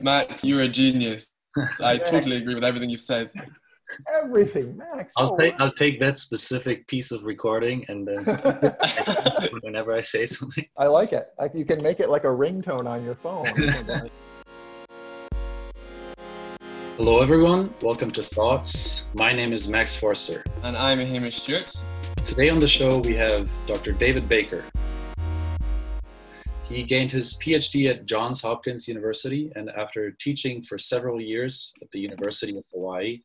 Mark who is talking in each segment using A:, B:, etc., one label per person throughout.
A: Max, you're a genius. I totally agree with everything you've said.
B: Everything, Max.
C: I'll
B: oh,
C: take I'll take that specific piece of recording and then whenever I say something.
B: I like it. Like you can make it like a ringtone on your phone.
C: Hello everyone, welcome to Thoughts. My name is Max Forster.
A: And I'm Hamish Stewart.
C: Today on the show we have Dr. David Baker. He gained his PhD at Johns Hopkins University and after teaching for several years at the University of Hawaii,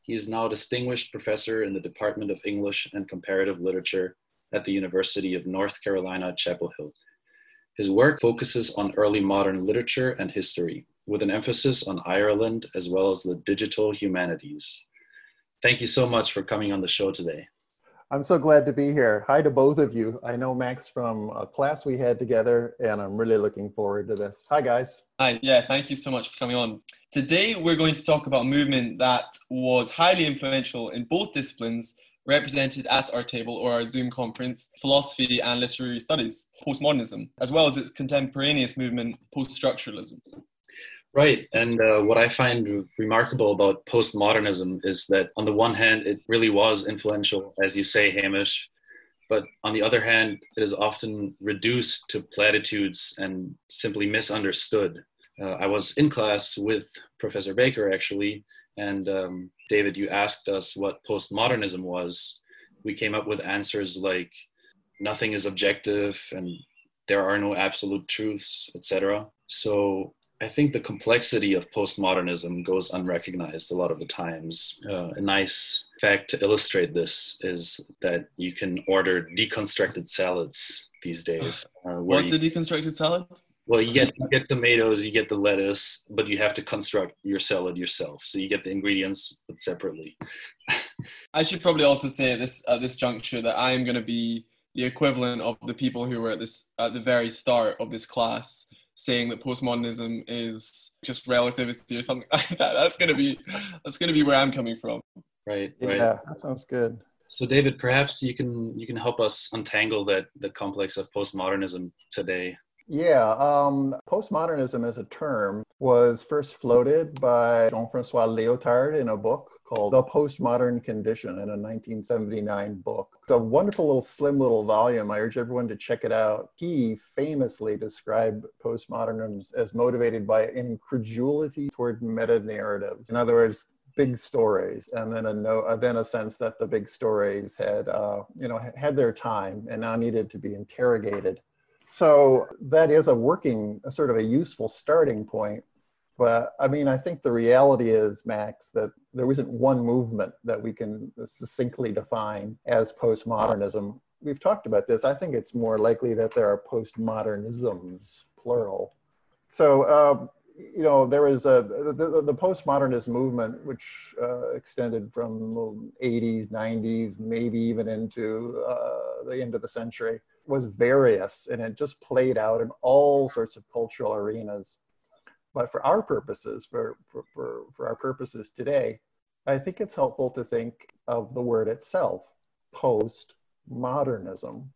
C: he is now a distinguished professor in the Department of English and Comparative Literature at the University of North Carolina, Chapel Hill. His work focuses on early modern literature and history, with an emphasis on Ireland as well as the digital humanities. Thank you so much for coming on the show today.
B: I'm so glad to be here. Hi to both of you. I know Max from a class we had together, and I'm really looking forward to this. Hi, guys.
A: Hi, yeah, thank you so much for coming on. Today, we're going to talk about a movement that was highly influential in both disciplines represented at our table or our Zoom conference, philosophy and literary studies, postmodernism, as well as its contemporaneous movement, post-structuralism.
C: Right. And uh, what I find remarkable about postmodernism is that, on the one hand, it really was influential, as you say, Hamish. But on the other hand, it is often reduced to platitudes and simply misunderstood. Uh, I was in class with Professor Baker, actually, and um, David, you asked us what postmodernism was. We came up with answers like nothing is objective and there are no absolute truths, etc. So I think the complexity of postmodernism goes unrecognized a lot of the times. Uh, a nice fact to illustrate this is that you can order deconstructed salads these days.
A: Uh, What's you, the deconstructed salad?
C: Well, you get you get tomatoes, you get the lettuce, but you have to construct your salad yourself. So you get the ingredients, but separately.
A: I should probably also say at this at this juncture that I am going to be the equivalent of the people who were at this at the very start of this class saying that postmodernism is just relativity or something like that. That's gonna be that's gonna be where I'm coming from.
C: Right. Right.
B: Yeah, that sounds good.
C: So David, perhaps you can you can help us untangle that the complex of postmodernism today.
B: Yeah, um, postmodernism as a term was first floated by Jean-Francois Lyotard in a book called The Postmodern Condition in a 1979 book. It's a wonderful little slim little volume. I urge everyone to check it out. He famously described postmodernism as motivated by incredulity toward meta narratives. In other words, big stories and then a no uh, then a sense that the big stories had uh, you know had their time and now needed to be interrogated so that is a working a sort of a useful starting point but I mean, I think the reality is, Max, that there isn't one movement that we can succinctly define as postmodernism. We've talked about this. I think it's more likely that there are postmodernisms, plural. So, uh, you know, there was a the, the postmodernist movement, which uh, extended from the 80s, 90s, maybe even into uh, the end of the century, was various, and it just played out in all sorts of cultural arenas. But for our purposes, for, for, for, for our purposes today, I think it's helpful to think of the word itself, postmodernism.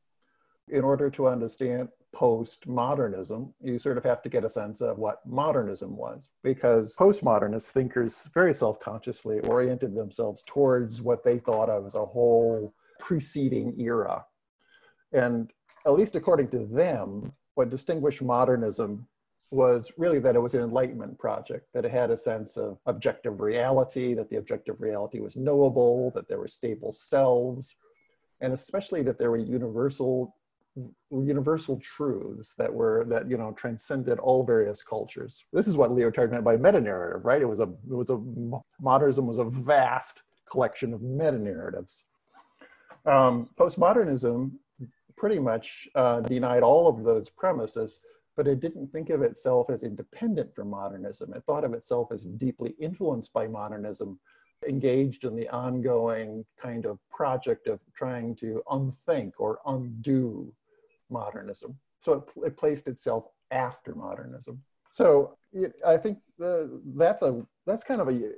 B: In order to understand postmodernism, you sort of have to get a sense of what modernism was, because postmodernist thinkers very self consciously oriented themselves towards what they thought of as a whole preceding era. And at least according to them, what distinguished modernism was really that it was an enlightenment project, that it had a sense of objective reality, that the objective reality was knowable, that there were stable selves, and especially that there were universal universal truths that were that you know transcended all various cultures. This is what Lyotard meant by meta narrative, right? It was a it was a modernism was a vast collection of meta narratives. Um, postmodernism pretty much uh, denied all of those premises but it didn't think of itself as independent from modernism. It thought of itself as deeply influenced by modernism, engaged in the ongoing kind of project of trying to unthink or undo modernism. So it, it placed itself after modernism. So it, I think the, that's a that's kind of a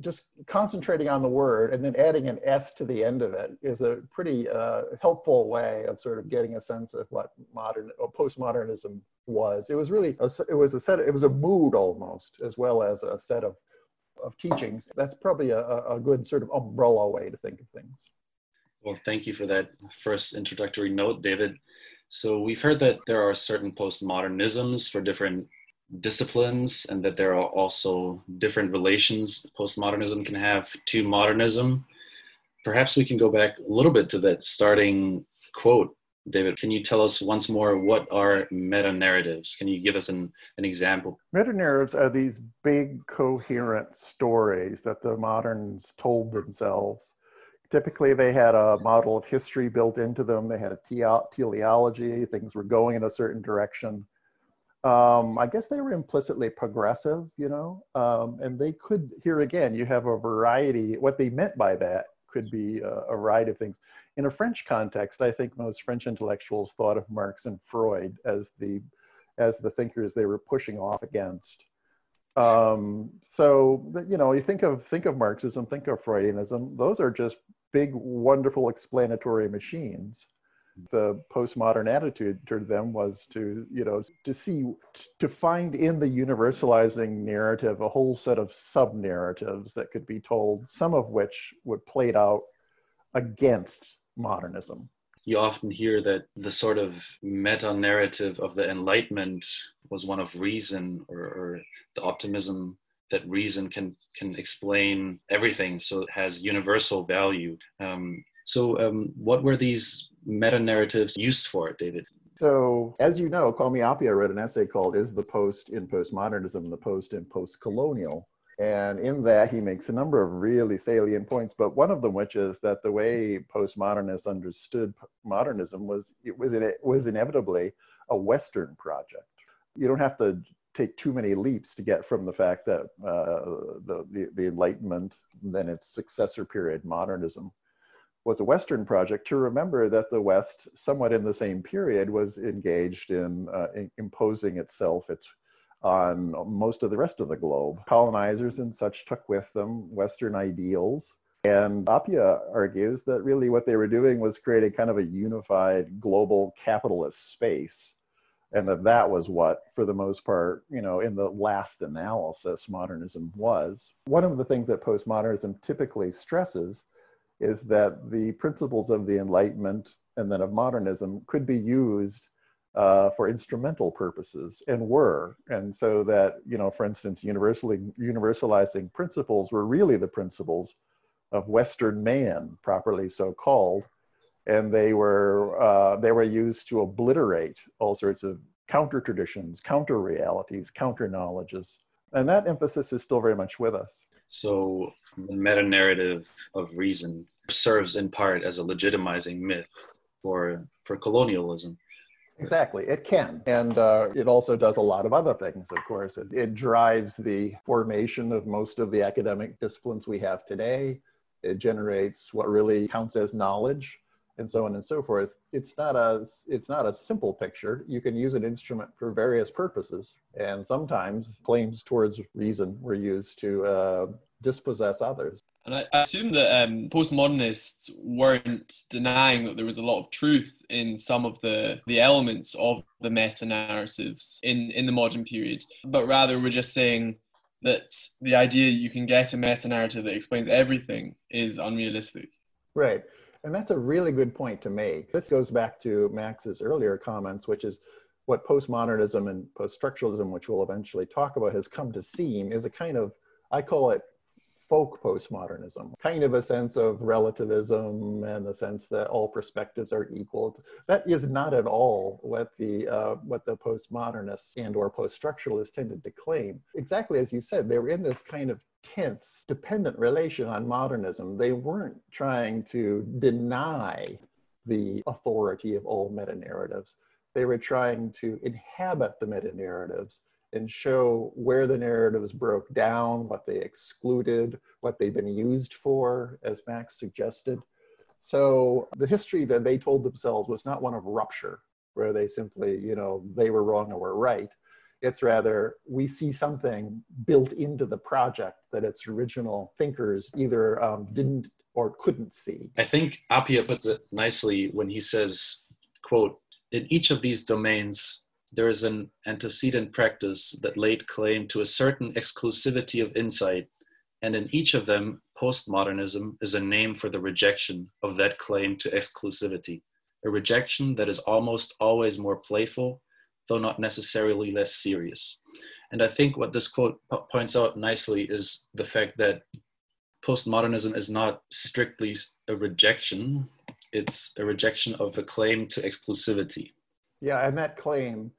B: just concentrating on the word and then adding an s to the end of it is a pretty uh, helpful way of sort of getting a sense of what modern or postmodernism was. It was really a, it was a set. It was a mood almost, as well as a set of of teachings. That's probably a, a good sort of umbrella way to think of things.
C: Well, thank you for that first introductory note, David. So we've heard that there are certain postmodernisms for different disciplines, and that there are also different relations postmodernism can have to modernism. Perhaps we can go back a little bit to that starting quote David, can you tell us once more what are meta narratives? Can you give us an, an example?
B: Meta narratives are these big, coherent stories that the moderns told themselves. Typically, they had a model of history built into them, they had a teleology, things were going in a certain direction. Um, I guess they were implicitly progressive, you know, um, and they could, here again, you have a variety. What they meant by that could be a, a variety of things in a French context, I think most French intellectuals thought of Marx and Freud as the as the thinkers they were pushing off against. Um, so you know, you think of think of Marxism, think of Freudianism. Those are just big, wonderful explanatory machines. The postmodern attitude toward them was to you know to see to find in the universalizing narrative a whole set of sub narratives that could be told, some of which would played out against modernism.
C: You often hear that the sort of meta narrative of the Enlightenment was one of reason or, or the optimism that reason can can explain everything, so it has universal value. Um, so, um, what were these meta narratives used for, David?
B: So, as you know, Kwame Appiah wrote an essay called "Is the Post in Postmodernism the Post in Postcolonial?" And in that, he makes a number of really salient points, but one of them, which is that the way postmodernists understood modernism was it was it was inevitably a Western project. You don't have to take too many leaps to get from the fact that uh, the, the, the Enlightenment, then its successor period, modernism, was a Western project to remember that the West, somewhat in the same period, was engaged in, uh, in imposing itself, its on most of the rest of the globe. Colonizers and such took with them Western ideals. And Appiah argues that really what they were doing was creating kind of a unified global capitalist space. And that that was what, for the most part, you know, in the last analysis, modernism was. One of the things that postmodernism typically stresses is that the principles of the Enlightenment and then of modernism could be used uh, for instrumental purposes and were. And so that, you know, for instance, universalizing principles were really the principles of Western man, properly so called. And they were, uh, they were used to obliterate all sorts of counter traditions, counter realities, counter knowledges. And that emphasis is still very much with us.
C: So the meta narrative of reason serves in part as a legitimizing myth for, for colonialism.
B: Exactly, it can. And uh, it also does a lot of other things, of course. It, it drives the formation of most of the academic disciplines we have today. It generates what really counts as knowledge and so on and so forth. It's not a it's not a simple picture. You can use an instrument for various purposes, and sometimes claims towards reason were used to uh, dispossess others.
A: And I, assume that um, postmodernists weren't denying that there was a lot of truth in some of the, the elements of the meta narratives in, in the modern period, but rather we're just saying that the idea you can get a meta narrative that explains everything is unrealistic.
B: Right. And that's a really good point to make. This goes back to Max's earlier comments, which is what postmodernism and poststructuralism, which we'll eventually talk about, has come to seem is a kind of, I call it folk postmodernism, kind of a sense of relativism and the sense that all perspectives are equal. That is not at all what the uh, what the postmodernists and or poststructuralists tended to claim. Exactly as you said, they were in this kind of tense, dependent relation on modernism. They weren't trying to deny the authority of all meta narratives. They were trying to inhabit the meta narratives and show where the narratives broke down, what they excluded, what they've been used for, as Max suggested. So the history that they told themselves was not one of rupture, where they simply, you know, they were wrong and we're right. It's rather, we see something built into the project that its original thinkers either um, didn't or couldn't see.
C: I think Appiah puts it nicely when he says, quote, in each of these domains, there is an antecedent practice that laid claim to a certain exclusivity of insight, and in each of them, postmodernism is a name for the rejection of that claim to exclusivity, a rejection that is almost always more playful, though not necessarily less serious. And I think what this quote points out nicely is the fact that postmodernism is not strictly a rejection, it's a rejection of a claim to exclusivity.
B: Yeah, and that claim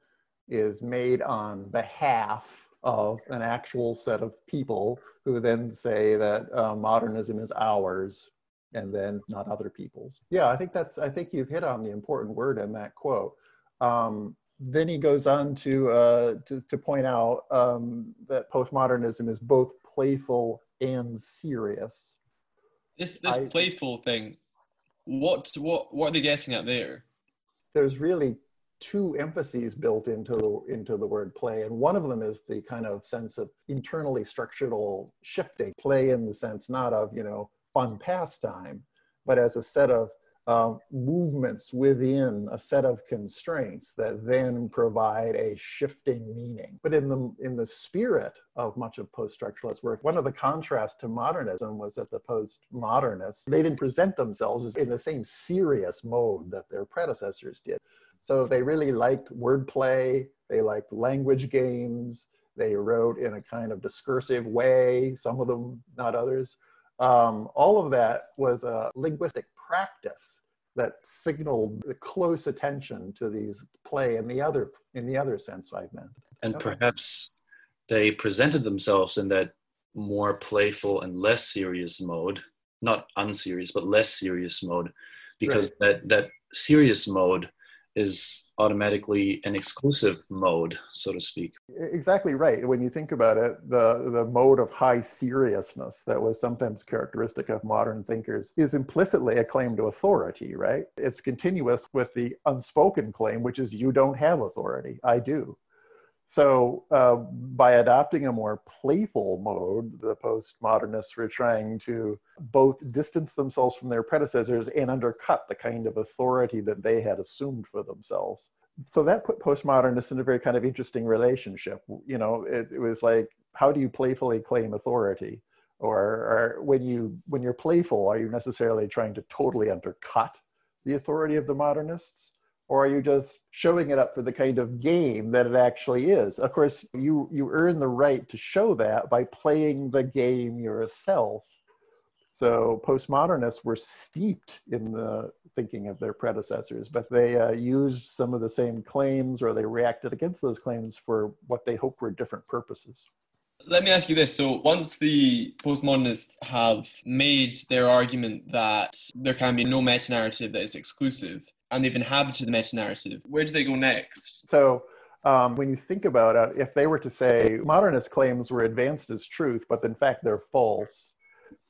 B: is made on behalf of an actual set of people who then say that uh, modernism is ours and then not other people's. Yeah, I think that's, I think you've hit on the important word in that quote. Um, then he goes on to, uh, to, to, point out um, that postmodernism is both playful and serious.
A: This, this I, playful thing, what, what, what are they getting at there?
B: There's really two emphases built into the into the word play and one of them is the kind of sense of internally structural shifting play in the sense not of you know fun pastime but as a set of uh, movements within a set of constraints that then provide a shifting meaning. But in the in the spirit of much of post-structuralist work, one of the contrasts to modernism was that the postmodernists they didn't present themselves in the same serious mode that their predecessors did. So they really liked wordplay, they liked language games, they wrote in a kind of discursive way, some of them, not others. Um, all of that was a linguistic practice that signaled the close attention to these play in the other in the other sense I've meant.
C: And okay. perhaps they presented themselves in that more playful and less serious mode, not unserious, but less serious mode, because right. that that serious mode is automatically an exclusive mode, so to speak.
B: Exactly right. When you think about it, the, the mode of high seriousness that was sometimes characteristic of modern thinkers is implicitly a claim to authority, right? It's continuous with the unspoken claim, which is you don't have authority, I do. So, uh, by adopting a more playful mode, the postmodernists were trying to both distance themselves from their predecessors and undercut the kind of authority that they had assumed for themselves. So, that put postmodernists in a very kind of interesting relationship. You know, it, it was like, how do you playfully claim authority? Or, or when, you, when you're playful, are you necessarily trying to totally undercut the authority of the modernists? Or are you just showing it up for the kind of game that it actually is? Of course you you earn the right to show that by playing the game yourself. So postmodernists were steeped in the thinking of their predecessors but they uh, used some of the same claims or they reacted against those claims for what they hoped were different purposes.
A: Let me ask you this. So, once the postmodernists have made their argument that there can be no meta narrative that is exclusive, and they've inhabited the meta narrative. Where do they go next?
B: So, um, when you think about it, if they were to say modernist claims were advanced as truth, but in fact they're false,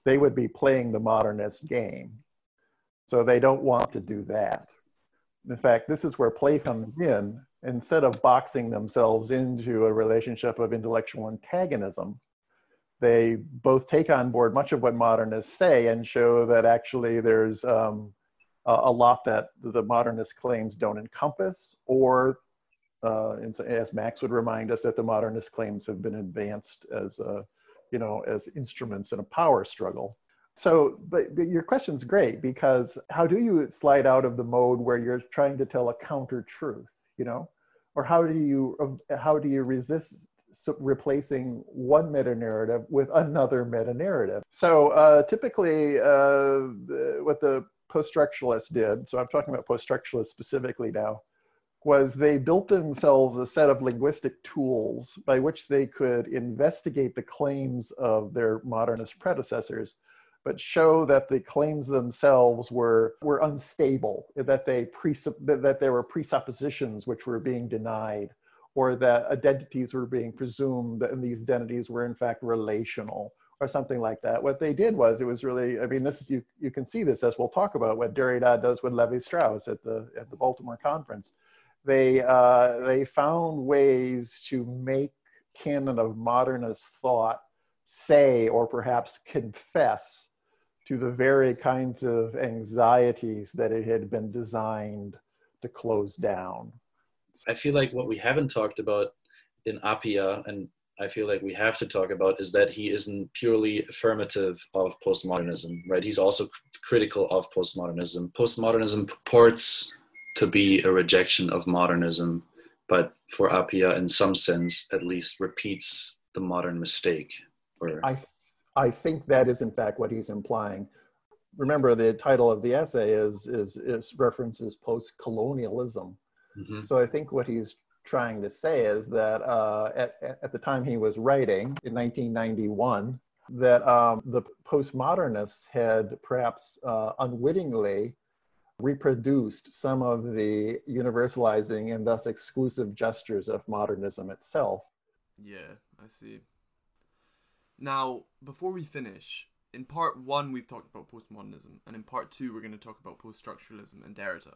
B: they would be playing the modernist game. So they don't want to do that. In fact, this is where play comes in. Instead of boxing themselves into a relationship of intellectual antagonism, they both take on board much of what modernists say and show that actually there's um, uh, a lot that the modernist claims don't encompass, or uh, as Max would remind us, that the modernist claims have been advanced as, uh, you know, as instruments in a power struggle. So, but, but your question's great because how do you slide out of the mode where you're trying to tell a counter truth, you know, or how do you how do you resist replacing one meta narrative with another meta narrative. So uh, typically, uh, what the post-structuralists did, so I'm talking about post-structuralists specifically now, was they built themselves a set of linguistic tools by which they could investigate the claims of their modernist predecessors, but show that the claims themselves were, were unstable, that, they presupp- that there were presuppositions which were being denied, or that identities were being presumed, and these identities were in fact relational or something like that. What they did was it was really, I mean, this is you you can see this as we'll talk about what Derrida does with Levi Strauss at the at the Baltimore conference. They uh, they found ways to make canon of modernist thought say or perhaps confess to the very kinds of anxieties that it had been designed to close down.
C: I feel like what we haven't talked about in Appiah, and I feel like we have to talk about, is that he isn't purely affirmative of postmodernism, right? He's also critical of postmodernism. Postmodernism purports to be a rejection of modernism, but for Appiah, in some sense, at least, repeats the modern mistake.
B: Or I, I think that is in fact what he's implying. Remember, the title of the essay is is, is references post-colonialism. Mm-hmm. So I think what he's trying to say is that uh, at, at the time he was writing in 1991, that um, the postmodernists had perhaps uh, unwittingly reproduced some of the universalizing and thus exclusive gestures of modernism itself.
D: Yeah, I see. Now, before we finish, in part one we've talked about postmodernism, and in part two we're going to talk about post-structuralism and Derrida.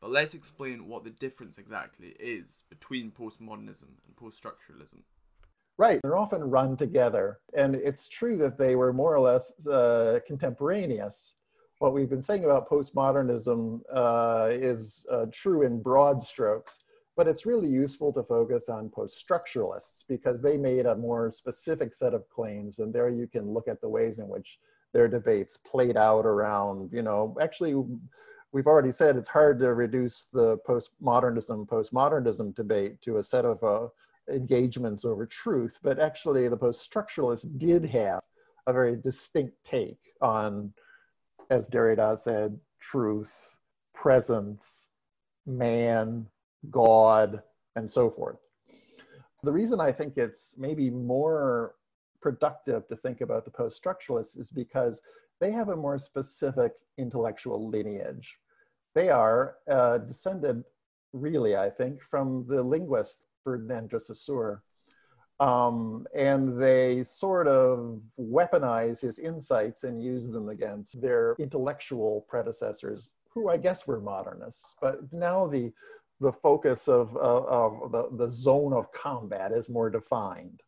D: But let's explain what the difference exactly is between postmodernism and post-structuralism.
B: Right, they're often run together, and it's true that they were more or less uh, contemporaneous what we've been saying about postmodernism uh, is uh, true in broad strokes, but it's really useful to focus on post-structuralists because they made a more specific set of claims, and there you can look at the ways in which their debates played out around, you know, actually, we've already said it's hard to reduce the postmodernism, postmodernism debate to a set of uh, engagements over truth, but actually the post-structuralists did have a very distinct take on as Derrida said, truth, presence, man, God, and so forth. The reason I think it's maybe more productive to think about the post structuralists is because they have a more specific intellectual lineage. They are uh, descended, really, I think, from the linguist Ferdinand de Saussure, um, and they sort of weaponize his insights and use them against their intellectual predecessors, who I guess were modernists. But now the the focus of, of the, the zone of combat is more defined.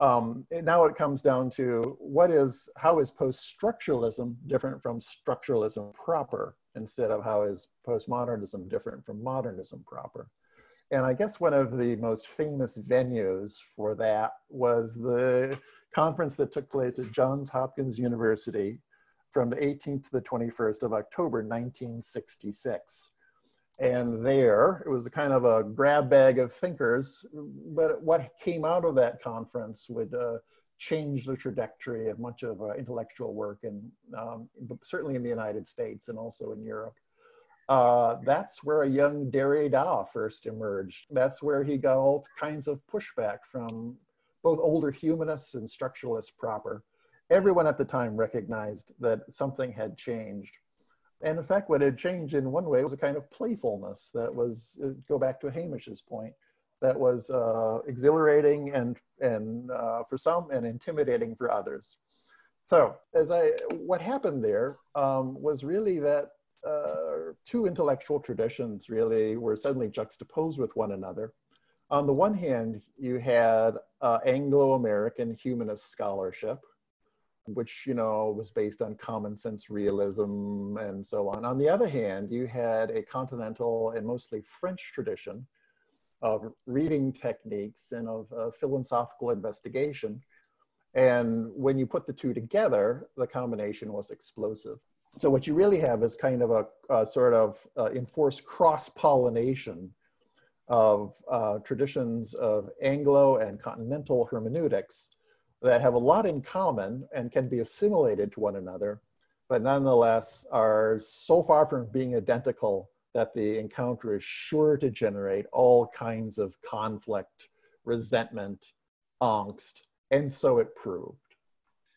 B: Um, now it comes down to what is how is post-structuralism different from structuralism proper instead of how is postmodernism different from modernism proper and I guess one of the most famous venues for that was the conference that took place at Johns Hopkins University from the 18th to the 21st of October 1966. And there, it was a kind of a grab bag of thinkers, but what came out of that conference would uh, change the trajectory of much of uh, intellectual work, and um, certainly in the United States and also in Europe uh, that's where a young Derrida first emerged. That's where he got all kinds of pushback from both older humanists and structuralists proper. Everyone at the time recognized that something had changed. And in fact, what had changed in one way was a kind of playfulness that was, uh, go back to Hamish's point, that was uh, exhilarating and, and uh, for some and intimidating for others. So as I, what happened there um, was really that uh, two intellectual traditions really were suddenly juxtaposed with one another. On the one hand, you had uh, Anglo-American humanist scholarship, which you know was based on common sense realism and so on. On the other hand, you had a continental and mostly French tradition of reading techniques and of uh, philosophical investigation. And when you put the two together, the combination was explosive. So what you really have is kind of a, a sort of uh, enforced cross-pollination of uh, traditions of Anglo and continental hermeneutics that have a lot in common and can be assimilated to one another, but nonetheless are so far from being identical that the encounter is sure to generate all kinds of conflict, resentment, angst, and so it proved.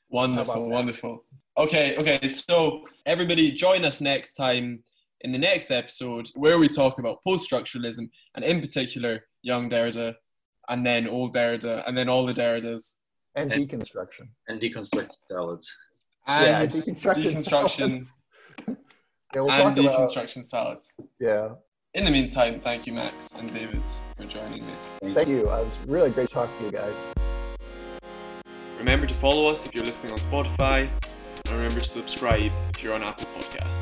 A: Wonderful, wonderful. Okay, okay. So everybody, join us next time in the next episode where we talk about post-structuralism and in particular young Derrida, and then old Derrida, and then all the Derridas.
B: And, and deconstruction.
C: And deconstruction salads.
A: And yeah, deconstruction. deconstruction yeah, we'll and deconstruction about, salads.
B: Yeah.
A: In the meantime, thank you, Max and David, for joining me.
B: Thank you. It was really great talking to you guys.
D: Remember to follow us if you're listening on Spotify, and remember to subscribe if you're on Apple Podcasts.